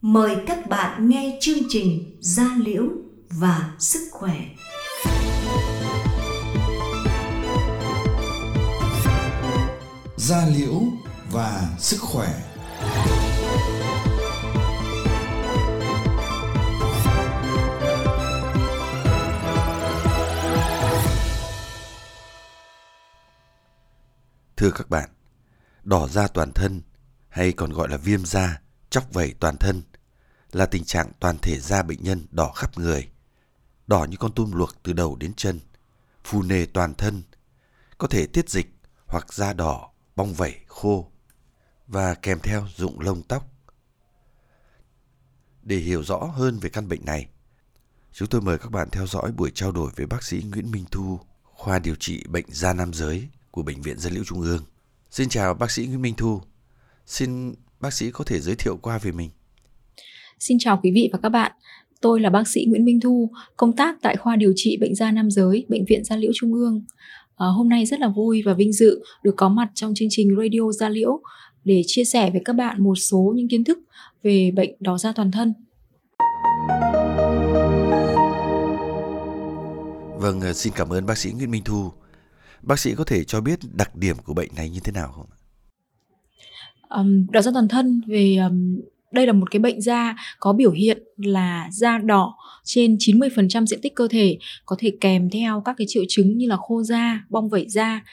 Mời các bạn nghe chương trình Gia Liễu và Sức Khỏe. Gia Liễu và Sức Khỏe Thưa các bạn, đỏ da toàn thân hay còn gọi là viêm da, chóc vẩy toàn thân là tình trạng toàn thể da bệnh nhân đỏ khắp người, đỏ như con tôm luộc từ đầu đến chân, phù nề toàn thân, có thể tiết dịch hoặc da đỏ, bong vẩy, khô và kèm theo rụng lông tóc. Để hiểu rõ hơn về căn bệnh này, chúng tôi mời các bạn theo dõi buổi trao đổi với bác sĩ Nguyễn Minh Thu, khoa điều trị bệnh da nam giới của Bệnh viện Dân Liễu Trung ương. Xin chào bác sĩ Nguyễn Minh Thu. Xin bác sĩ có thể giới thiệu qua về mình. Xin chào quý vị và các bạn. Tôi là bác sĩ Nguyễn Minh Thu, công tác tại khoa điều trị bệnh da nam giới, Bệnh viện Gia Liễu Trung ương. À, hôm nay rất là vui và vinh dự được có mặt trong chương trình Radio Gia Liễu để chia sẻ với các bạn một số những kiến thức về bệnh đỏ da toàn thân. Vâng, ờ, xin cảm ơn bác sĩ Nguyễn Minh Thu. Bác sĩ có thể cho biết đặc điểm của bệnh này như thế nào không? Um, đỏ da toàn thân về um, đây là một cái bệnh da có biểu hiện là da đỏ trên 90% diện tích cơ thể có thể kèm theo các cái triệu chứng như là khô da, bong vẩy da.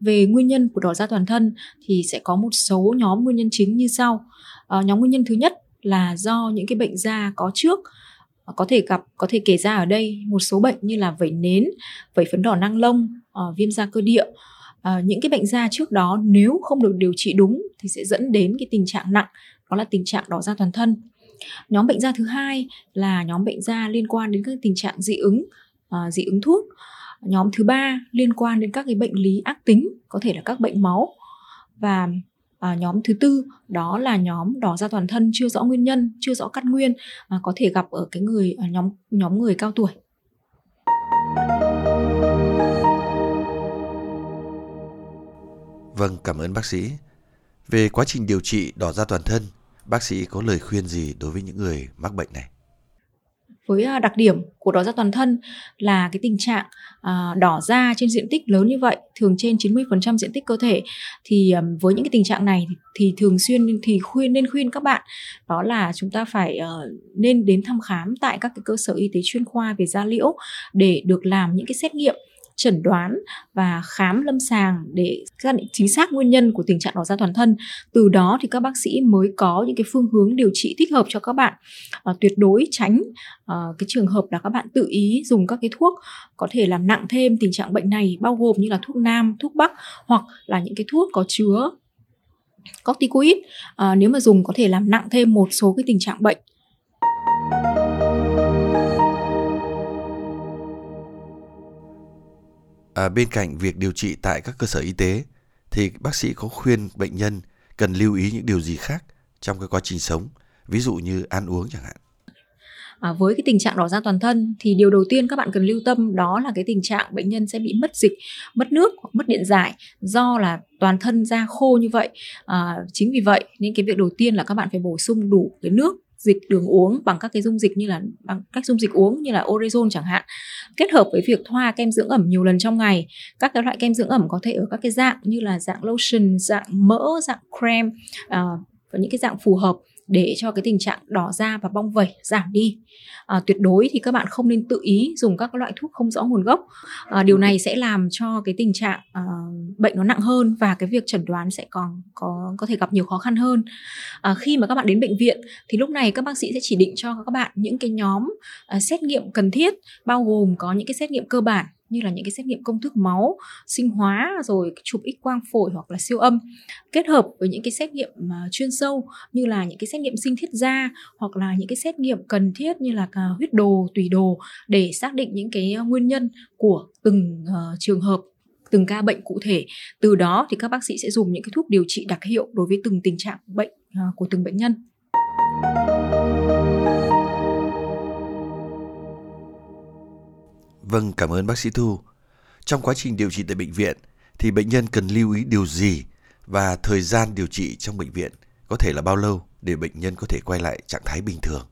Về nguyên nhân của đỏ da toàn thân thì sẽ có một số nhóm nguyên nhân chính như sau. À, nhóm nguyên nhân thứ nhất là do những cái bệnh da có trước ờ, có thể gặp có thể kể ra ở đây một số bệnh như là vẩy nến, vẩy phấn đỏ năng lông, uh, viêm da cơ địa. Uh, những cái bệnh da trước đó nếu không được điều trị đúng thì sẽ dẫn đến cái tình trạng nặng đó là tình trạng đỏ da toàn thân. Nhóm bệnh da thứ hai là nhóm bệnh da liên quan đến các tình trạng dị ứng uh, dị ứng thuốc. Nhóm thứ ba liên quan đến các cái bệnh lý ác tính có thể là các bệnh máu. Và à, nhóm thứ tư đó là nhóm đỏ da toàn thân chưa rõ nguyên nhân chưa rõ căn nguyên à, có thể gặp ở cái người à, nhóm nhóm người cao tuổi. Vâng, cảm ơn bác sĩ. Về quá trình điều trị đỏ da toàn thân, bác sĩ có lời khuyên gì đối với những người mắc bệnh này? với à, đặc điểm của đỏ da toàn thân là cái tình trạng à, đỏ da trên diện tích lớn như vậy thường trên 90% diện tích cơ thể thì với những cái tình trạng này thì, thường xuyên thì khuyên nên khuyên các bạn đó là chúng ta phải ờ, nên đến thăm khám tại các cái cơ sở y tế chuyên khoa về da liễu để được làm những cái xét nghiệm chẩn đoán và khám lâm sàng để xác định chính xác nguyên nhân của tình trạng đỏ da toàn thân. Từ đó thì các bác sĩ mới có những cái phương hướng điều trị thích hợp cho các bạn. À, tuyệt đối tránh à, cái trường hợp là các bạn tự ý dùng các cái thuốc có thể làm nặng thêm tình trạng bệnh này bao gồm như là thuốc nam, thuốc bắc hoặc là những cái thuốc có chứa corticoid à, nếu mà dùng có thể làm nặng thêm một số cái tình trạng bệnh À, bên cạnh việc điều trị tại các cơ sở y tế thì bác sĩ có khuyên bệnh nhân cần lưu ý những điều gì khác trong cái quá trình sống, ví dụ như ăn uống chẳng hạn. À, với cái tình trạng đỏ da toàn thân thì điều đầu tiên các bạn cần lưu tâm đó là cái tình trạng bệnh nhân sẽ bị mất dịch, mất nước hoặc mất điện giải do là toàn thân da khô như vậy. À, chính vì vậy nên cái việc đầu tiên là các bạn phải bổ sung đủ cái nước dịch đường uống bằng các cái dung dịch như là bằng cách dung dịch uống như là orezon chẳng hạn. Kết hợp với việc thoa kem dưỡng ẩm nhiều lần trong ngày các cái loại kem dưỡng ẩm có thể ở các cái dạng như là dạng lotion dạng mỡ dạng creme uh, và những cái dạng phù hợp để cho cái tình trạng đỏ da và bong vẩy giảm đi. À, tuyệt đối thì các bạn không nên tự ý dùng các loại thuốc không rõ nguồn gốc. À, điều này sẽ làm cho cái tình trạng à, bệnh nó nặng hơn và cái việc chẩn đoán sẽ còn có có thể gặp nhiều khó khăn hơn. À, khi mà các bạn đến bệnh viện thì lúc này các bác sĩ sẽ chỉ định cho các bạn những cái nhóm à, xét nghiệm cần thiết bao gồm có những cái xét nghiệm cơ bản như là những cái xét nghiệm công thức máu, sinh hóa, rồi chụp x quang phổi hoặc là siêu âm, kết hợp với những cái xét nghiệm à, chuyên sâu như là những cái xét nghiệm sinh thiết da hoặc là những cái xét nghiệm cần thiết như là à, huyết đồ tùy đồ để xác định những cái à, nguyên nhân của từng trường hợp, từng ca bệnh cụ thể. Từ đó thì các bác sĩ sẽ dùng những cái thuốc điều trị đặc hiệu đối với từng tình trạng bệnh của từng bệnh nhân. Vâng, cảm ơn bác sĩ Thu. Trong quá trình điều trị tại bệnh viện thì bệnh nhân cần lưu ý điều gì và thời gian điều trị trong bệnh viện có thể là bao lâu? để bệnh nhân có thể quay lại trạng thái bình thường?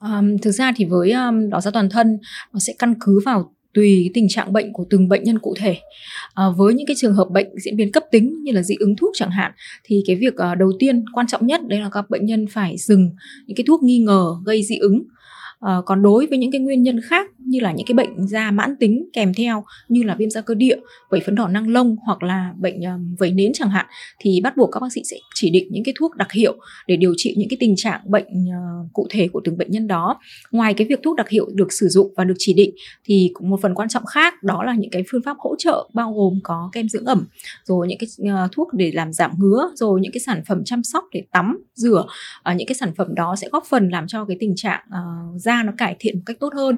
Um, thực ra thì với um, đỏ da toàn thân nó sẽ căn cứ vào tùy tình trạng bệnh của từng bệnh nhân cụ thể à, với những cái trường hợp bệnh diễn biến cấp tính như là dị ứng thuốc chẳng hạn thì cái việc uh, đầu tiên quan trọng nhất đấy là các bệnh nhân phải dừng những cái thuốc nghi ngờ gây dị ứng À, còn đối với những cái nguyên nhân khác như là những cái bệnh da mãn tính kèm theo như là viêm da cơ địa, vẩy phấn đỏ năng lông hoặc là bệnh ờ, vẩy nến chẳng hạn thì bắt buộc các bác sĩ sẽ chỉ định những cái thuốc đặc hiệu để điều trị những cái tình trạng bệnh uh, cụ thể của từng bệnh nhân đó. Ngoài cái việc thuốc đặc hiệu được sử dụng và được chỉ định thì cũng một phần quan trọng khác đó là những cái phương pháp hỗ trợ bao gồm có kem dưỡng ẩm, rồi những cái uh, thuốc để làm giảm ngứa, rồi những cái sản phẩm chăm sóc để tắm, rửa. Uh, những cái sản phẩm đó sẽ góp phần làm cho cái tình trạng uh, da nó cải thiện một cách tốt hơn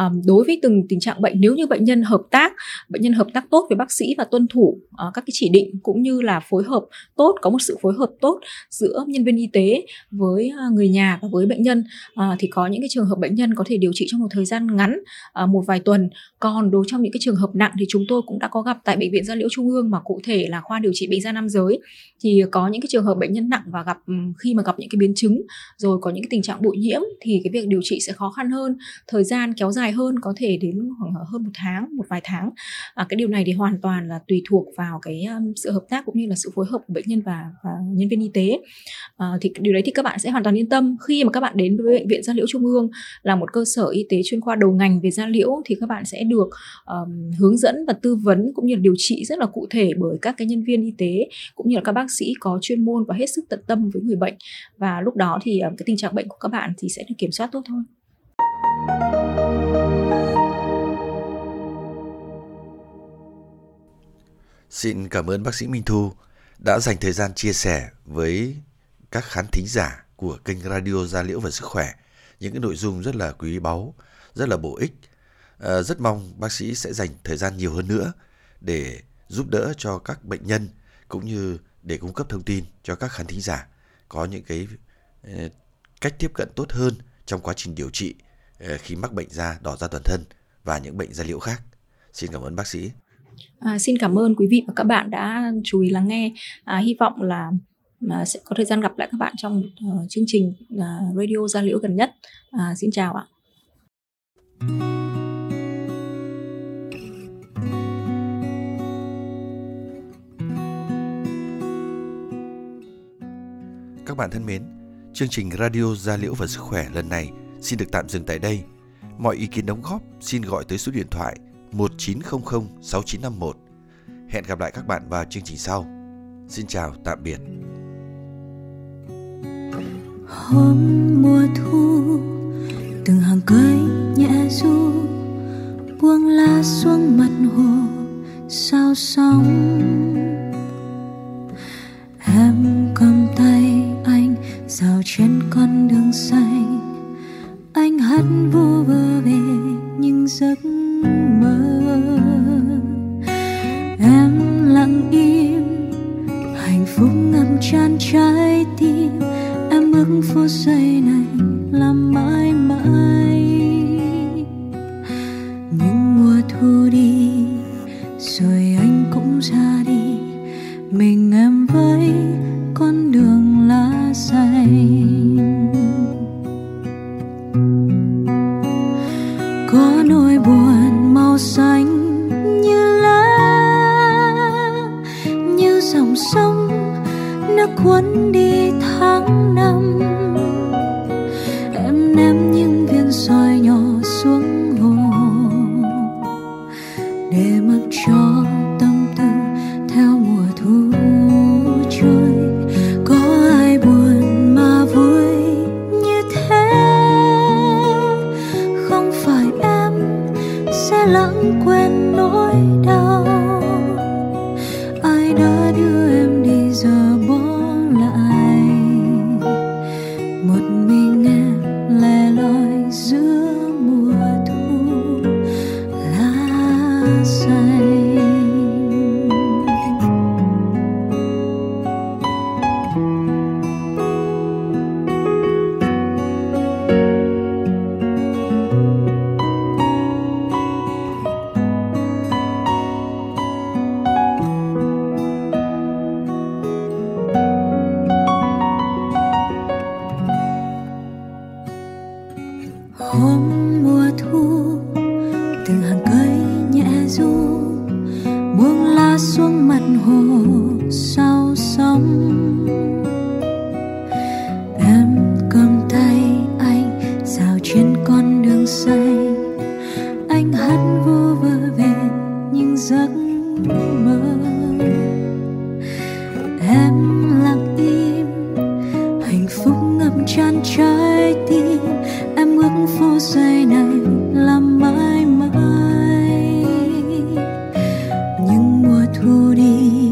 um, đối với từng tình trạng bệnh nếu như bệnh nhân hợp tác bệnh nhân hợp tác tốt với bác sĩ và tuân thủ uh, các cái chỉ định cũng như là phối hợp tốt có một sự phối hợp tốt giữa nhân viên y tế với uh, người nhà và với bệnh nhân uh, thì có những cái trường hợp bệnh nhân có thể điều trị trong một thời gian ngắn uh, một vài tuần. Còn đối trong những cái trường hợp nặng thì chúng tôi cũng đã có gặp tại bệnh viện gia liễu trung ương mà cụ thể là khoa điều trị bệnh da nam giới. Thì có những cái trường hợp bệnh nhân nặng và gặp khi mà gặp những cái biến chứng rồi có những cái tình trạng bụi nhiễm thì cái việc điều trị sẽ khó khăn hơn. Thời gian kéo dài hơn có thể đến khoảng hơn một tháng một vài tháng. À, cái điều này thì hoàn toàn là tùy thuộc vào cái um, sự hợp tác cũng như là sự phối hợp của bệnh nhân và, và nhân viên y tế. À, thì điều đấy thì các bạn sẽ hoàn toàn yên tâm. Khi mà các bạn đến với bệnh viện da liễu trung ương là một cơ sở y tế chuyên khoa đầu ngành về da liễu thì các bạn sẽ được um, hướng dẫn và tư vấn cũng như là điều trị rất là cụ thể bởi các cái nhân viên y tế cũng như là các bác sĩ có chuyên môn và hết sức tận tâm với người bệnh. Và lúc đó thì um, cái tình trạng bệnh của các bạn thì sẽ được kiểm soát tốt thôi. Xin cảm ơn bác sĩ Minh Thu đã dành thời gian chia sẻ với các khán thính giả của kênh Radio Gia Liễu và Sức Khỏe những cái nội dung rất là quý báu, rất là bổ ích. À, rất mong bác sĩ sẽ dành thời gian nhiều hơn nữa để giúp đỡ cho các bệnh nhân cũng như để cung cấp thông tin cho các khán thính giả có những cái ờ, cách tiếp cận tốt hơn trong quá trình điều trị ờ, khi mắc bệnh da đỏ da toàn thân và những bệnh da liễu khác. Xin cảm ơn bác sĩ. À, xin cảm ơn quý vị và các bạn đã chú ý lắng nghe. À, hy vọng là à, sẽ có thời gian gặp lại các bạn trong uh, chương trình uh, radio gia liễu gần nhất. À, xin chào ạ. Các bạn thân mến, chương trình Radio Gia Liễu và Sức Khỏe lần này xin được tạm dừng tại đây. Mọi ý kiến đóng góp xin gọi tới số điện thoại 1900 6951. Hẹn gặp lại các bạn vào chương trình sau. Xin chào, tạm biệt. Hôm mùa thu, từng hàng cây nhẹ du buông lá xuống mặt hồ sao sóng những 돌이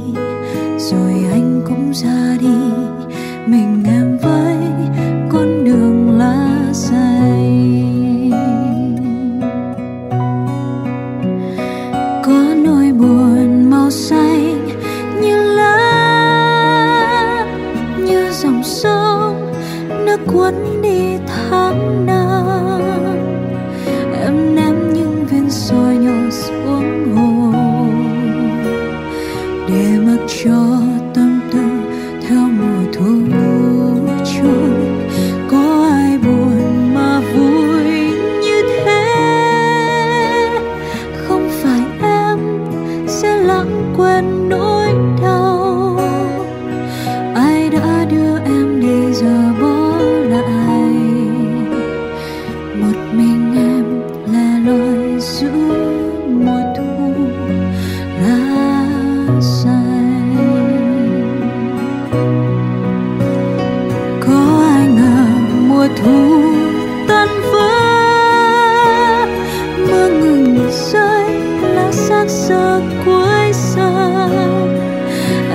giấc cuối xa.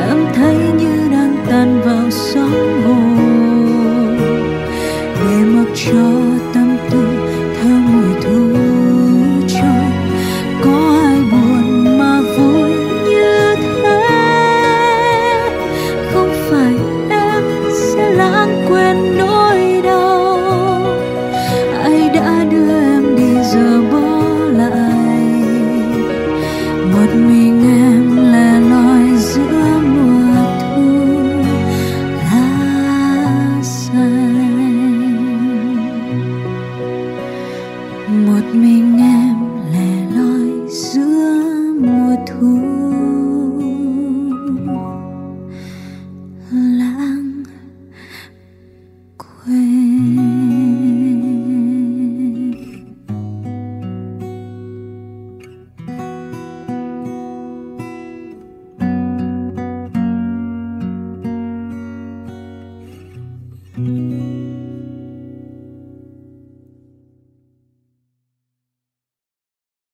Em thấy như đang tan vào sóng hồ để mặc cho 狼归